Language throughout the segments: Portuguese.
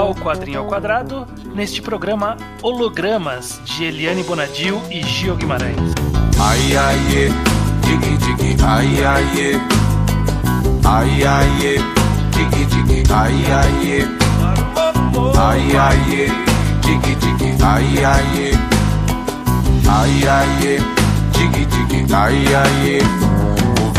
ao Quadrinho ao Quadrado, neste programa Hologramas de Eliane Bonadil e Gil Guimarães. Ai, ai, é, digi, digi, ai, ai, é. Ai, ai, é, digi, digi, ai, ai, é. Ai, ai, é, digi, digi, ai, ai, é. Ai, ai, ai, ai.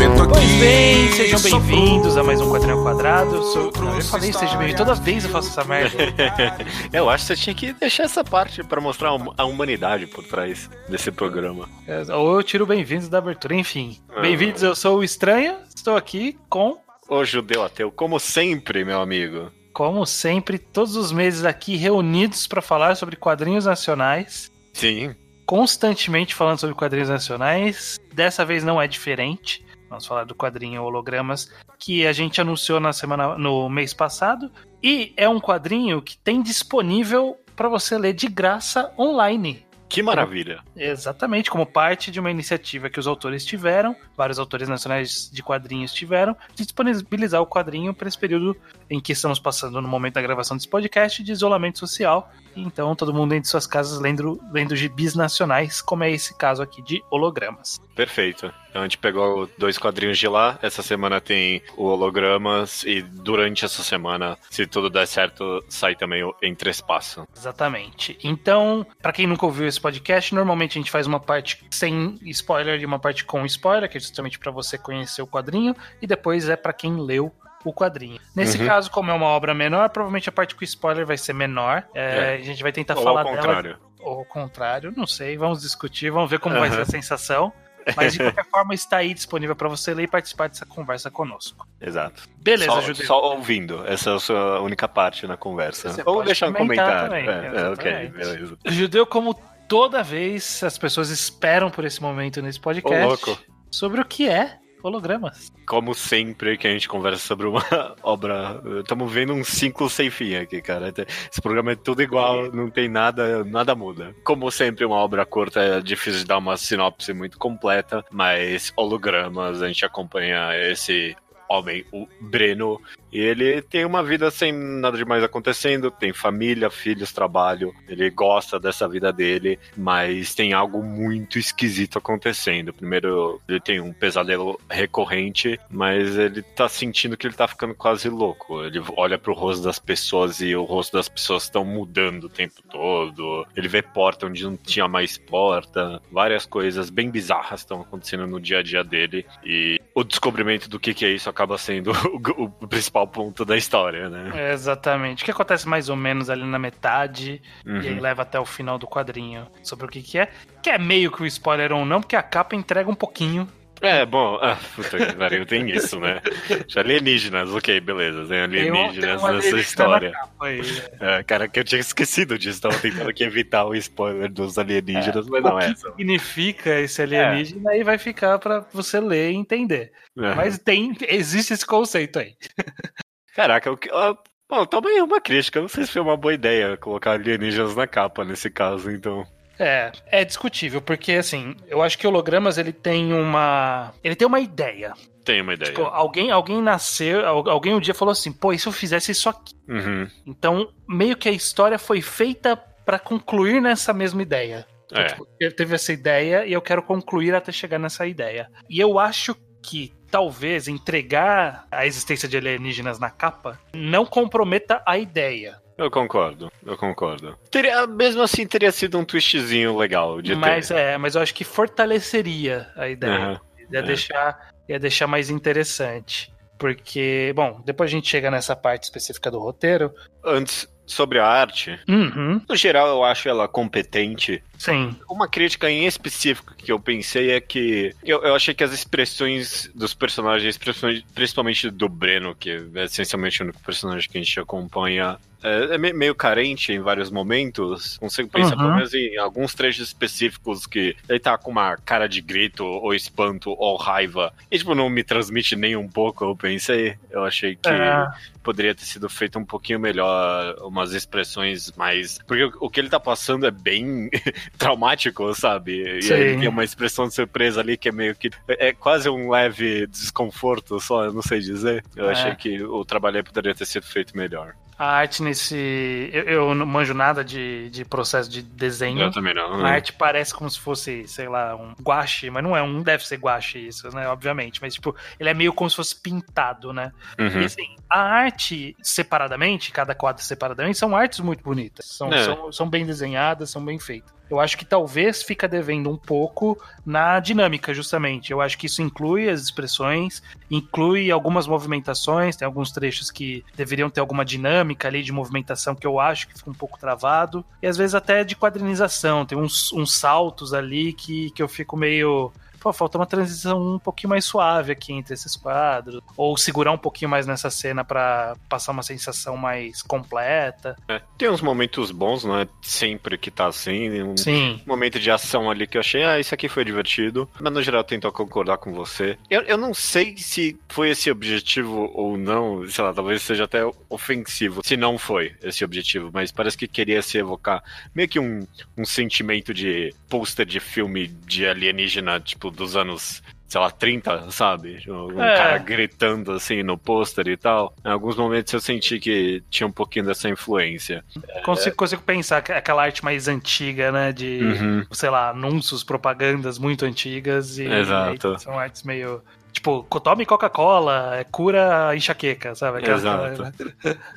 O vento aqui Pois bem, sejam bem-vindos a mais um Quadrinho Quadrado. Eu, sou... Não, eu falei sejam bem-vindos, toda vez eu faço essa merda. Eu acho que você tinha que deixar essa parte pra mostrar a hum- humanidade por trás desse programa. É, Ou eu tiro bem-vindos da abertura, enfim. Ah. Bem-vindos, eu sou o Estranho, estou aqui com, Ô judeu ateu, como sempre, meu amigo. como sempre, todos os meses aqui reunidos para falar sobre quadrinhos nacionais. Sim. constantemente falando sobre quadrinhos nacionais. Dessa vez não é diferente. Vamos falar do quadrinho Hologramas que a gente anunciou na semana no mês passado e é um quadrinho que tem disponível para você ler de graça online. Que maravilha. Exatamente, como parte de uma iniciativa que os autores tiveram, vários autores nacionais de quadrinhos tiveram, de disponibilizar o quadrinho para esse período em que estamos passando no momento da gravação desse podcast de isolamento social. Então, todo mundo dentro de suas casas lendo, lendo gibis nacionais, como é esse caso aqui de hologramas. Perfeito. Então a gente pegou dois quadrinhos de lá. Essa semana tem o Hologramas. E durante essa semana, se tudo der certo, sai também o Entre Espaço. Exatamente. Então, para quem nunca ouviu esse podcast, normalmente a gente faz uma parte sem spoiler e uma parte com spoiler, que é justamente para você conhecer o quadrinho, e depois é para quem leu o quadrinho. Nesse Uhum. caso, como é uma obra menor, provavelmente a parte com spoiler vai ser menor. É, É. A gente vai tentar Ou falar ao dela contrário. ou ao contrário, não sei, vamos discutir, vamos ver como vai Aham. ser a sensação. Mas de qualquer forma está aí disponível para você ler e participar dessa conversa conosco. Exato. Beleza, só, Judeu. só ouvindo. Essa é a sua única parte na conversa. Você Ou deixar um comentário. também, É, é, ok, beleza. Judeu, como toda vez as pessoas esperam por esse momento nesse podcast, Ô, louco. sobre o que é hologramas. Como sempre que a gente conversa sobre uma obra, estamos vendo um ciclo sem fim aqui, cara. Esse programa é tudo igual, não tem nada, nada muda. Como sempre, uma obra curta é difícil de dar uma sinopse muito completa, mas hologramas, a gente acompanha esse homem, o Breno, e ele tem uma vida sem nada demais acontecendo, tem família, filhos, trabalho, ele gosta dessa vida dele, mas tem algo muito esquisito acontecendo. Primeiro, ele tem um pesadelo recorrente, mas ele tá sentindo que ele tá ficando quase louco. Ele olha pro rosto das pessoas e o rosto das pessoas estão mudando o tempo todo. Ele vê porta onde não tinha mais porta. Várias coisas bem bizarras estão acontecendo no dia a dia dele. E o descobrimento do que, que é isso acaba sendo o, o principal ponto da história, né? Exatamente. O que acontece mais ou menos ali na metade Uhum. e aí leva até o final do quadrinho sobre o que, que é. Que é meio que um spoiler ou não, porque a capa entrega um pouquinho. É, bom, ah, puta que pariu, tem isso, né? Já alienígenas, ok, beleza, tem Tem um- tem alienígenas uma nessa história. aí. É, cara, que eu tinha esquecido disso, tava tentando aqui evitar o spoiler dos alienígenas, mas o não que é. significa esse alienígena aí vai ficar pra você ler e entender. É. Mas tem, existe esse conceito aí. Caraca, o que. ah, Bom, também é uma crítica. Não sei se foi uma boa ideia colocar alienígenas na capa nesse caso, então. É, é discutível, porque assim, eu acho que hologramas ele tem uma. Ele tem uma ideia. Tenho uma ideia. Tipo, alguém, alguém nasceu, al- alguém um dia falou assim, pô, e se eu fizesse isso aqui? Uhum. Então, meio que a história foi feita pra concluir nessa mesma ideia. Então, É. tipo, eu teve essa ideia e eu quero concluir até chegar nessa ideia. E eu acho que talvez entregar a existência de alienígenas na capa não comprometa a ideia. Eu concordo, eu concordo. Teria, mesmo assim, teria sido um twistzinho legal de Mas ter. é, mas eu acho que fortaleceria a ideia. Aham. Ia, É. deixar, ia deixar mais interessante. Porque, bom, depois a gente chega nessa parte específica do roteiro. Antes, sobre a arte, Uhum, no geral eu acho ela competente. sim. Uma crítica em específico que eu pensei é que eu, eu achei que as expressões dos personagens, principalmente- do Breno, que é essencialmente o único personagem que a gente acompanha, é, é me- meio carente em vários momentos. Consigo pensar Uhum. pelo menos em alguns trechos específicos que ele tá com uma cara de grito, ou espanto, ou raiva. E tipo, não me transmite nem um pouco, eu pensei. Eu achei que É. poderia ter sido feito um pouquinho melhor, umas expressões mais. Porque o, que ele tá passando é bem traumático, sabe? E Sim. aí tem uma expressão de surpresa ali que é meio que. É quase um leve desconforto, só, eu não sei dizer. Eu É. achei que o trabalho poderia ter sido feito melhor. A arte nesse. Eu, eu não manjo nada de, de processo de desenho. Eu também não. A né? arte parece como se fosse, sei lá, um guache, mas não é um, deve ser guache isso, né? Obviamente. Mas, tipo, ele é meio como se fosse pintado, né? E Uhum. assim, a arte separadamente, cada quadro separadamente, são artes muito bonitas. São, É. são, são bem desenhadas, são bem feitas. Eu acho que talvez fica devendo um pouco na dinâmica, justamente. Eu acho que isso inclui as expressões, inclui algumas movimentações, tem alguns trechos que deveriam ter alguma dinâmica ali de movimentação que eu acho que fica um pouco travado. E às vezes até de quadrinização, tem uns, uns saltos ali que, que eu fico meio. Pô, falta uma transição um pouquinho mais suave aqui entre esses quadros. Ou segurar um pouquinho mais nessa cena pra passar uma sensação mais completa. É, Tem uns momentos bons, não é sempre que tá assim. Um Sim. momento de ação ali que eu achei, ah, isso aqui foi divertido. Mas no geral eu tento concordar com você. Eu, eu não sei se foi esse objetivo ou não, sei lá, talvez seja até ofensivo. Se não foi esse objetivo, mas parece que queria se evocar meio que um, um sentimento de pôster de filme de alienígena, tipo, dos anos. Sei lá, 30, sabe? Um É. cara gritando assim no pôster e tal. Em alguns momentos eu senti que tinha um pouquinho dessa influência. Consigo, consigo pensar que aquela arte mais antiga, né? De, Uhum. sei lá, anúncios, propagandas muito antigas. E, Exato. e são artes meio. Tipo, tome Coca-Cola, é cura enxaqueca, sabe? Exato.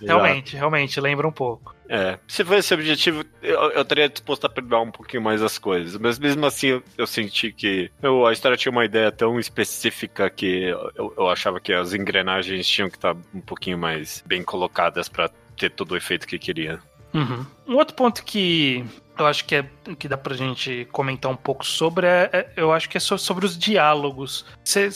Realmente, realmente, lembra um pouco. É, se for esse objetivo, eu, eu estaria disposto a perdoar um pouquinho mais as coisas. Mas mesmo assim, eu, eu senti que eu- a história tinha uma ideia tão específica que eu, eu achava que as engrenagens tinham que estar um pouquinho mais bem colocadas pra ter todo o efeito que queria. Uhum. Um outro ponto que eu acho que, é, que dá pra gente comentar um pouco sobre é, é- eu acho que é so- sobre os diálogos. Você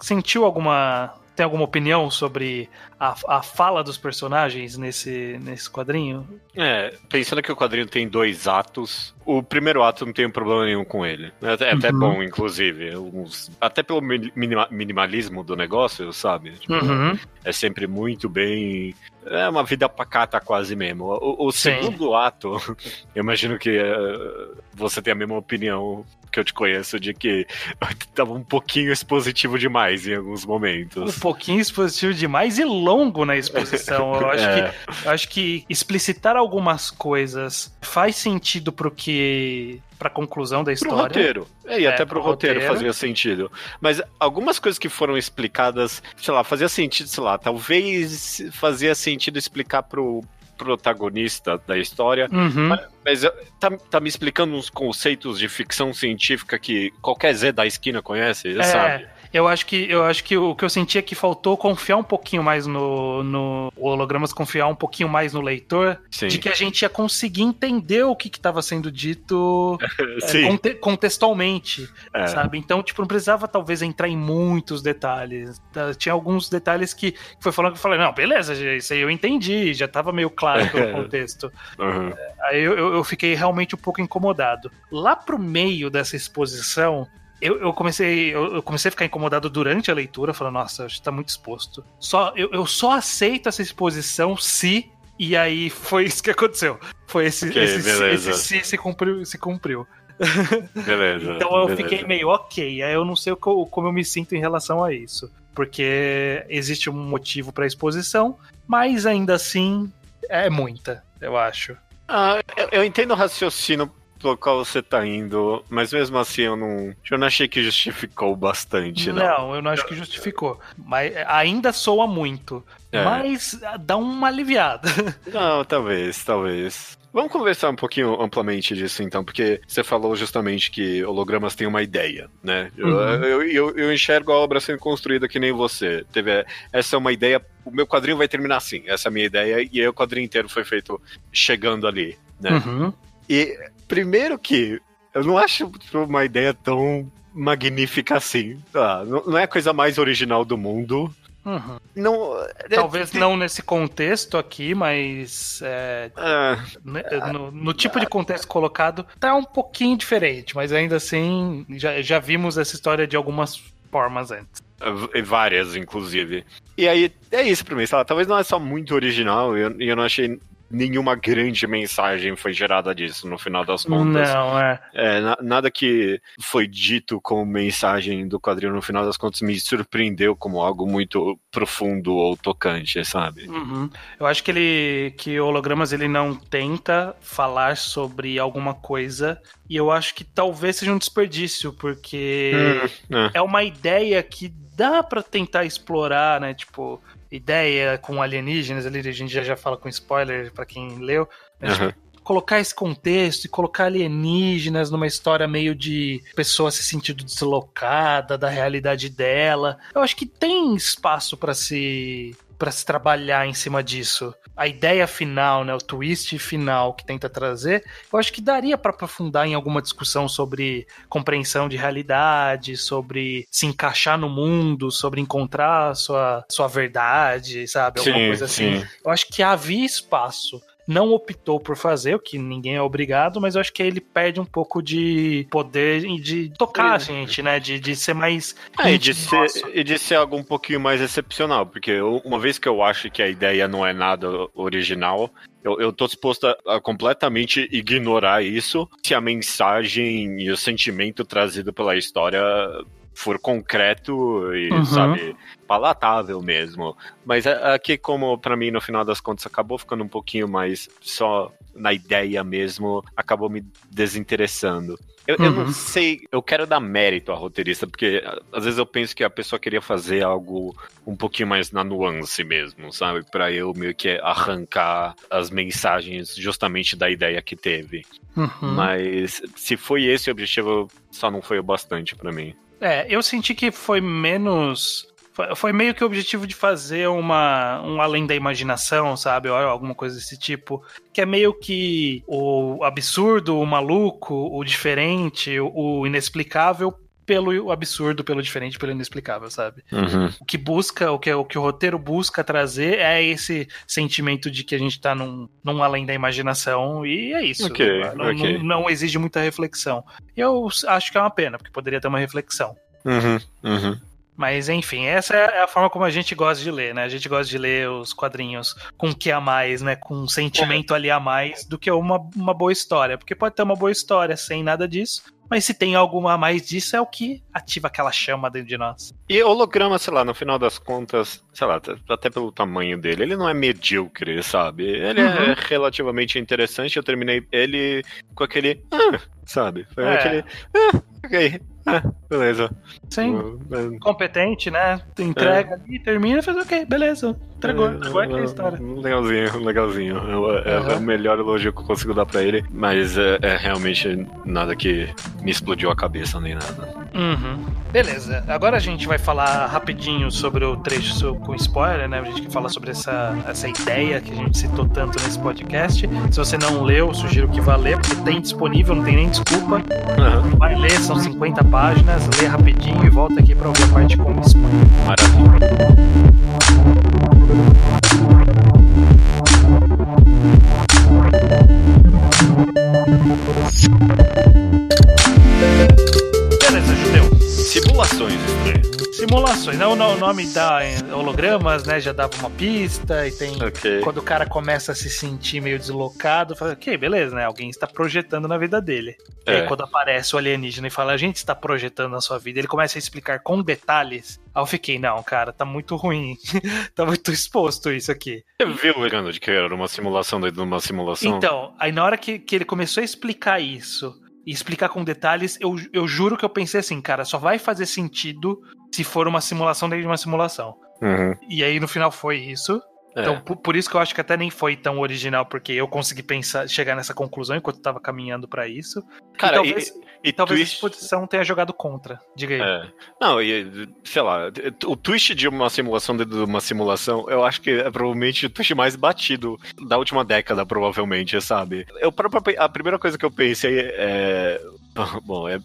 sentiu alguma. Tem alguma opinião sobre a, a fala dos personagens nesse, nesse quadrinho? É, pensando que o quadrinho tem dois atos, o primeiro ato não tem problema nenhum com ele. É até, é até Uhum. bom, inclusive. Uns- até pelo mi- minima- minimalismo do negócio, sabe? Tipo, Uhum. é sempre muito bem. É uma vida pacata quase mesmo. O, o segundo ato, eu imagino que eh, você tem a mesma opinião que eu te conheço de que tava um pouquinho expositivo demais em alguns Um momentos. pouquinho expositivo demais e longo na exposição. Eu acho, É. que, eu acho que explicitar algumas coisas faz sentido pro que. pra conclusão da Pro história. roteiro. É, e É, até pro pro roteiro, roteiro. fazia sentido. Mas algumas coisas que foram explicadas, sei lá, fazia sentido, sei lá, talvez fazia sentido explicar pro protagonista da história, Uhum. Mas eu- tá, tá me explicando uns conceitos de ficção científica que qualquer Zé da esquina conhece, já sabe? Eu acho que eu acho que o que eu senti é que faltou confiar um pouquinho mais no, no hologramas, confiar um pouquinho mais no leitor, Sim. de que a gente ia conseguir entender o que estava sendo dito é, conte- contextualmente, É. sabe? Então, tipo, não precisava talvez entrar em muitos detalhes. Tá, Tinha alguns detalhes que foi falando que eu falei, não, beleza, isso aí eu entendi, já tava meio claro pelo contexto. Uhum. Aí eu- eu fiquei realmente um pouco incomodado. Lá pro meio dessa exposição, eu, eu comecei eu, eu comecei a ficar incomodado durante a leitura, falando, nossa, acho que tá muito exposto. Só, eu, eu só aceito essa exposição se. E aí foi isso que aconteceu. Foi esse, Ok, esse, esse se se cumpriu. Se cumpriu. Beleza. Então eu beleza. fiquei meio ok. Aí eu não sei o que eu- como eu me sinto em relação a isso. Porque existe um motivo pra exposição, mas ainda assim é muita, eu acho. Ah, eu, eu entendo o raciocínio pelo qual você tá indo, mas mesmo assim eu não. Eu não achei que justificou bastante, não. Não, eu não acho que justificou. Mas ainda soa muito. É. Mas dá uma aliviada. Não, talvez, talvez. Vamos conversar um pouquinho amplamente disso então, porque você falou justamente que hologramas têm uma ideia, né? Eu, Uhum. eu, eu, eu enxergo a obra sendo construída que nem você. Teve essa é uma ideia. O meu quadrinho vai terminar assim, essa é a minha ideia, e aí o quadrinho inteiro foi feito chegando ali, né? Uhum. E primeiro que eu não acho uma ideia tão magnífica assim. Ah, não, é a coisa mais original do mundo. Uhum. Não, Talvez não nesse contexto aqui, mas é, Ah, né, no, no tipo de contexto colocado tá um pouquinho diferente, mas ainda assim já, já vimos essa história de algumas formas antes. v- várias, inclusive. E aí, é isso pra mim, talvez não é só muito original, e eu, e eu não achei nenhuma grande mensagem foi gerada disso, no final das contas. Não, é. É, na- nada que foi dito como mensagem do quadrinho no final das contas me surpreendeu como algo muito profundo ou tocante, sabe? Uhum. Eu acho que ele que o hologramas ele não tenta falar sobre alguma coisa e eu acho que talvez seja um desperdício porque É. é uma ideia que dá pra tentar explorar, né? Tipo, ideia com alienígenas ali, a gente já já fala com spoiler pra quem leu. Mas, tipo, colocar esse contexto e colocar alienígenas numa história meio de pessoa se sentindo deslocada da realidade dela. Eu acho que tem espaço pra se para se trabalhar em cima disso. A ideia final, né, o twist final que tenta trazer, eu acho que daria pra aprofundar em alguma discussão sobre compreensão de realidade, sobre se encaixar no mundo, sobre encontrar sua sua verdade, sabe, alguma Sim, coisa assim. sim. Eu acho que havia espaço. Não optou por fazer, o que ninguém é obrigado, mas eu acho que ele perde um pouco de poder e de tocar a gente, né? De, de ser mais. É, e de, ser, e de ser algo um pouquinho mais excepcional, porque eu- uma vez que eu acho que a ideia não é nada original, eu, eu tô disposto a, a completamente ignorar isso se a mensagem e o sentimento trazido pela história for concreto e, Uhum. sabe, palatável mesmo. Mas aqui, como pra mim, no final das contas, acabou ficando um pouquinho mais só na ideia mesmo, acabou me desinteressando. Eu, eu não Uhum. sei, eu quero dar mérito à roteirista, porque às vezes eu penso que a pessoa queria fazer algo um pouquinho mais na nuance mesmo, sabe? Pra eu meio que arrancar as mensagens justamente da ideia que teve. Uhum. Mas se foi esse o objetivo, só não foi o bastante pra mim. É, eu senti que foi menos. foi- meio que o objetivo de fazer uma um além da imaginação, sabe? Ou alguma coisa desse tipo. Que é meio que o absurdo, o maluco, o diferente, o inexplicável pelo absurdo, pelo diferente, pelo inexplicável, sabe? O que busca, o que, o que o roteiro busca trazer é esse sentimento de que a gente tá num, num além da imaginação, e é isso. Ok, não, ok. não- não exige muita reflexão. Eu acho que é uma pena, porque poderia ter uma reflexão. Uhum, uhum. Mas enfim, essa é a forma como a gente gosta de ler, né? A gente gosta de ler os quadrinhos com o que a mais, né? Com um sentimento ali a mais do que uma, uma boa história. Porque pode ter uma boa história sem nada disso, mas se tem algo a mais disso é o que ativa aquela chama dentro de nós. E holograma, sei lá, no final das contas, sei lá, até pelo tamanho dele, ele não é medíocre, sabe? Ele Uhum. é relativamente interessante. Eu terminei ele com aquele. Ah, sabe? Foi É. aquele. Ah, ok. Ah, beleza. Sim. Uh, Competente, né? Entrega ali, termina e faz ok, beleza. Entregou, é, entregou aquela história. Legalzinho, legalzinho. É, é Uhum. o melhor elogio que eu consigo dar pra ele, mas é, é realmente nada que me explodiu a cabeça nem nada. Uhum. Beleza, agora a gente vai falar rapidinho sobre o trecho com spoiler, né? A gente que fala sobre essa, essa ideia que a gente citou tanto nesse podcast. Se você não leu, sugiro que vá ler, porque tem disponível, não tem nem desculpa. Aham, Vai ler, são 50 páginas, lê rapidinho e volta aqui pra ouvir a parte com spoiler. maravilha. Beleza, Judeu. Simulações, estranhas. Simulações, né? O no- o nome dá em hologramas, né? Já dava uma pista e tem. Ok. Quando o cara começa a se sentir meio deslocado, fala, ok, beleza, né? Alguém está projetando na vida dele. E aí, É. quando aparece o alienígena e fala, a gente está projetando na sua vida, ele começa a explicar com detalhes. Aí eu fiquei, não, cara, tá muito ruim. tá muito exposto isso aqui. Você viu ligando de que era uma simulação dentro de uma simulação? Então, aí na hora que, que ele começou a explicar isso, e explicar com detalhes, eu, eu juro que eu pensei assim, cara, só vai fazer sentido se for uma simulação dentro de uma simulação. Uhum. E aí no final foi isso. É. Então, por, por isso que eu acho que até nem foi tão original, porque eu consegui pensar, chegar nessa conclusão enquanto eu tava caminhando pra isso. Cara, e talvez, e, e talvez a twist- exposição tenha jogado contra. Diga aí. É. Não, e, sei lá, o twist de uma simulação dentro de uma simulação, eu acho que é provavelmente o twist mais batido da última década, provavelmente, sabe? Eu, a primeira coisa que eu pensei é. Bom, é,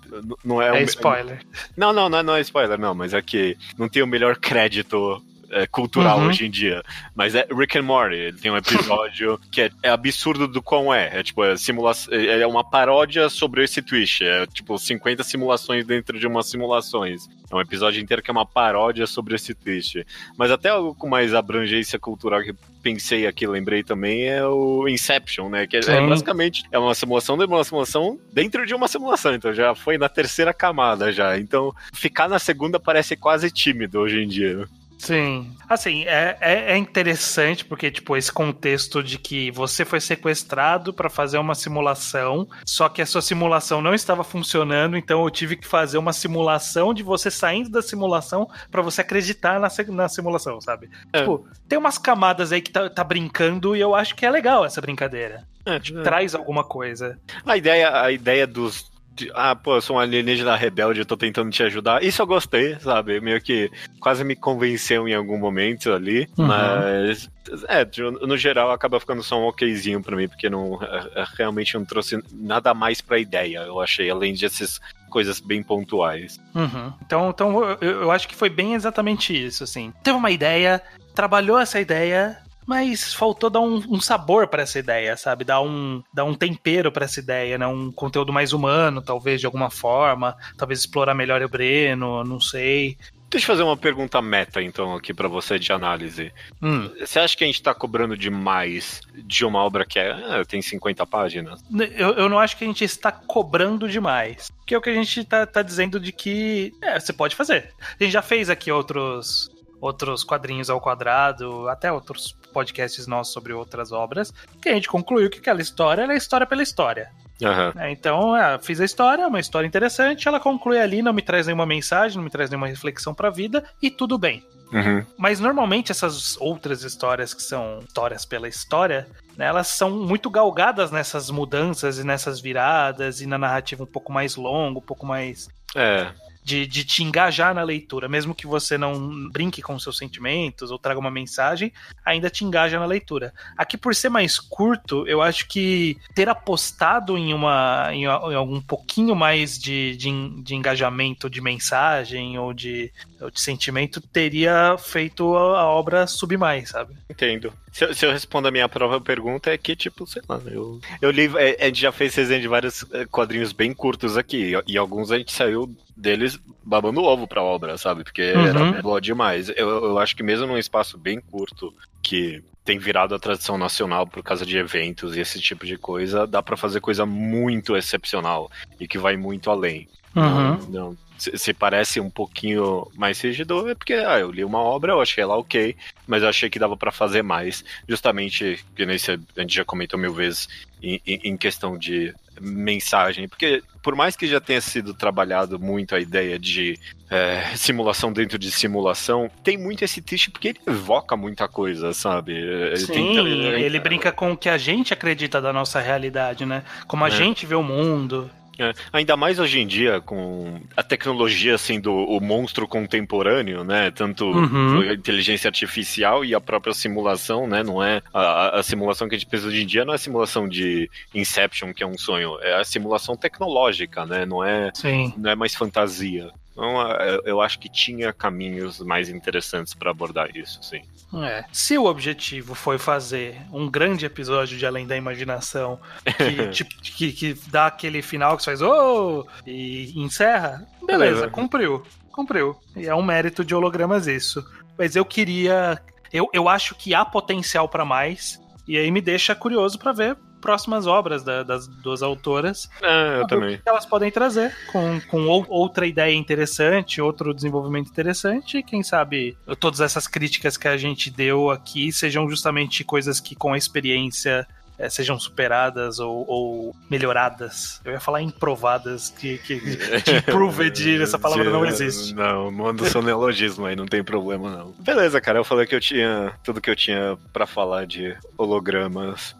não é. É, o- spoiler. Não, não, não é, não é spoiler, não, mas é que não tem o melhor crédito é, cultural Uhum. hoje em dia. Mas é Rick and Morty. Ele tem um episódio que é, é absurdo do quão é. É tipo, é, simula é é uma paródia sobre esse twist. É tipo 50 simulações dentro de umas simulações. É um episódio inteiro que é uma paródia sobre esse twist. Mas até algo com mais abrangência cultural que pensei aqui, lembrei também, é o Inception, né? Que é, é basicamente é uma simulação de uma simulação dentro de uma simulação. Então já foi na terceira camada já. Então ficar na segunda parece quase tímido hoje em dia. Sim. Assim, é, é, é interessante porque, tipo, esse contexto de que você foi sequestrado pra fazer uma simulação, só que a sua simulação não estava funcionando, então eu tive que fazer uma simulação de você saindo da simulação pra você acreditar na, na simulação, sabe? É. Tipo, tem umas camadas aí que tá, tá brincando e eu acho que é legal essa brincadeira. É, Traz alguma coisa. A ideia, a ideia dos. De- ah, pô, eu sou um alienígena rebelde, eu tô tentando te ajudar. Isso eu gostei, sabe? Meio que quase me convenceu em algum momento ali. Uhum. Mas. É, no geral acaba ficando só um okzinho pra mim, porque não, é- é- realmente não trouxe nada mais pra ideia, eu achei, além dessas coisas bem pontuais. Uhum. Então, então eu, eu acho que foi bem exatamente isso, assim. Teve uma ideia, trabalhou essa ideia, mas faltou dar um, um sabor pra essa ideia, sabe? Dar um, dar um tempero pra essa ideia, né? Um conteúdo mais humano, talvez, de alguma forma. Talvez explorar melhor o Breno, não sei. Deixa eu fazer uma pergunta meta, então, aqui pra você de análise. Hum. Você acha que a gente tá cobrando demais de uma obra que é, ah, tem 50 páginas? Eu, eu não acho que a gente está cobrando demais. Que é o que a gente tá, tá dizendo de que é, você pode fazer. A gente já fez aqui outros, outros quadrinhos ao quadrado, até outros podcasts nossos sobre outras obras, que a gente concluiu que aquela história ela é história pela história. Aham. né? Então, é, fiz a história, é uma história interessante, ela conclui ali, não me traz nenhuma mensagem, não me traz nenhuma reflexão pra vida, e tudo bem. Uhum. Mas normalmente essas outras histórias que são histórias pela história, né, elas são muito galgadas nessas mudanças e nessas viradas e na narrativa um pouco mais longa, um pouco mais É. de, de te engajar na leitura, mesmo que você não brinque com seus sentimentos ou traga uma mensagem, ainda te engaja na leitura. Aqui, por ser mais curto, eu acho que ter apostado em uma em, algum pouquinho mais de, de, de engajamento de mensagem ou de, ou de sentimento teria feito a, obra subir mais, sabe? Entendo. Se eu, se eu responder a minha própria pergunta, é que, tipo, sei lá, eu, eu li. é, a gente já fez resenha de vários é, quadrinhos bem curtos aqui, e alguns a gente saiu deles babando ovo pra obra, sabe? Porque Uhum. era boa demais. Eu, eu acho que mesmo num espaço bem curto, que tem virado a tradição nacional por causa de eventos e esse tipo de coisa, dá pra fazer coisa muito excepcional e que vai muito além. Não, não. Se, se parece um pouquinho mais rígido, é porque ah, eu li uma obra, eu achei ela ok, mas eu achei que dava pra fazer mais. Justamente, que você- a gente já comentou mil vezes, em, em- em questão de mensagem. Porque, por mais que já tenha sido trabalhado muito a ideia de é, simulação dentro de simulação, tem muito esse twist porque ele evoca muita coisa, sabe? Ele Sim, tem- ele brinca com o que a gente acredita da nossa realidade, né? Como a É. gente vê o mundo. É, ainda mais hoje em dia, com a tecnologia sendo o monstro contemporâneo, né? Tanto Uhum. a inteligência artificial e a própria simulação, né? Não é a, a- a simulação que a gente pensa hoje em dia não é a simulação de Inception, que é um sonho, é a simulação tecnológica, né? Não é, Sim. não é mais fantasia. Então, é, eu acho que tinha caminhos mais interessantes para abordar isso, sim. É. Se o objetivo foi fazer um grande episódio de Além da Imaginação que, tipo, que, que dá aquele final que você faz oh! e encerra, beleza, Beleza. cumpriu. Cumpriu. E é um mérito de hologramas isso. Mas eu queria. Eu, eu acho que há potencial pra mais. E aí me deixa curioso pra ver próximas obras da- das duas autoras. É, eu também. Que elas podem trazer com, com ou- outra ideia interessante, outro desenvolvimento interessante, e quem sabe todas essas críticas que a gente deu aqui sejam justamente coisas que com a experiência eh, sejam superadas ou, ou melhoradas. Eu ia falar improvadas, que, que de improved, essa palavra não existe. Não, manda o seu neologismo aí, não tem problema não. Beleza, cara, eu falei que eu tinha tudo que eu tinha pra falar de hologramas.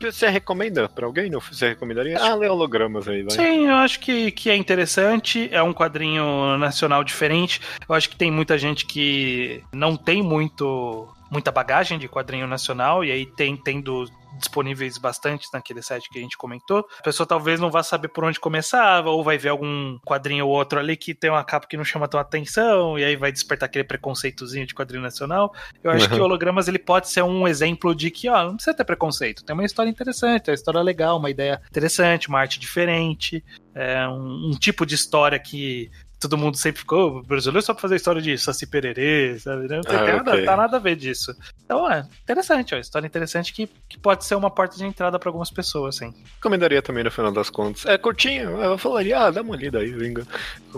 Você recomenda pra alguém? Não? Você recomendaria? Ah, lê hologramas aí, vai. Sim, eu acho que, que é interessante. É um quadrinho nacional diferente. Eu acho que tem muita gente que não tem muito muita bagagem de quadrinho nacional e aí tem tendo disponíveis bastante naquele site que a gente comentou. A pessoa talvez não vá saber por onde começar, ou vai ver algum quadrinho ou outro ali que tem uma capa que não chama tão atenção, e aí vai despertar aquele preconceitozinho de quadrinho nacional. Eu acho uhum. que Hologramas ele pode ser um exemplo de que, ó, não precisa ter preconceito. Tem uma história interessante, uma história legal, uma ideia interessante, uma arte diferente, é um, um tipo de história que todo mundo sempre ficou brasileiro só pra fazer história de Saci Pererê, sabe? Não tem, ah, nada, okay. tá nada a ver disso. Então, é interessante, ó, história interessante que, que pode ser uma porta de entrada para algumas pessoas, assim. Recomendaria também no final das contas. É curtinho, eu falaria, ah, dá uma lida aí, vinga.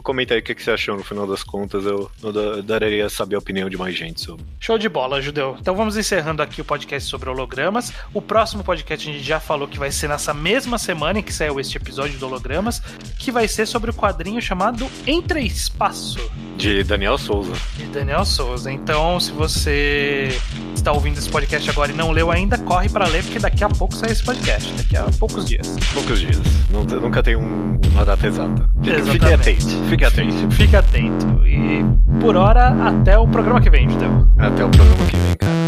Comenta aí o que, que você achou no final das contas, eu, eu daria saber a opinião de mais gente sobre. Show de bola, Judeu. Então vamos encerrando aqui o podcast sobre hologramas. O próximo podcast a gente já falou que vai ser nessa mesma semana em que saiu este episódio do Hologramas, que vai ser sobre o quadrinho chamado Entre Entre Espaço. De Daniel Souza. De Daniel Souza. Então, se você está ouvindo esse podcast agora e não leu ainda, corre para ler, porque daqui a pouco sai esse podcast. Daqui a poucos dias. Poucos dias. Não, nunca tem um, uma data exata. Fique atento. Fique atento. Fique atento. E por hora, até o programa que vem, Judeu. Até o programa que vem, cara.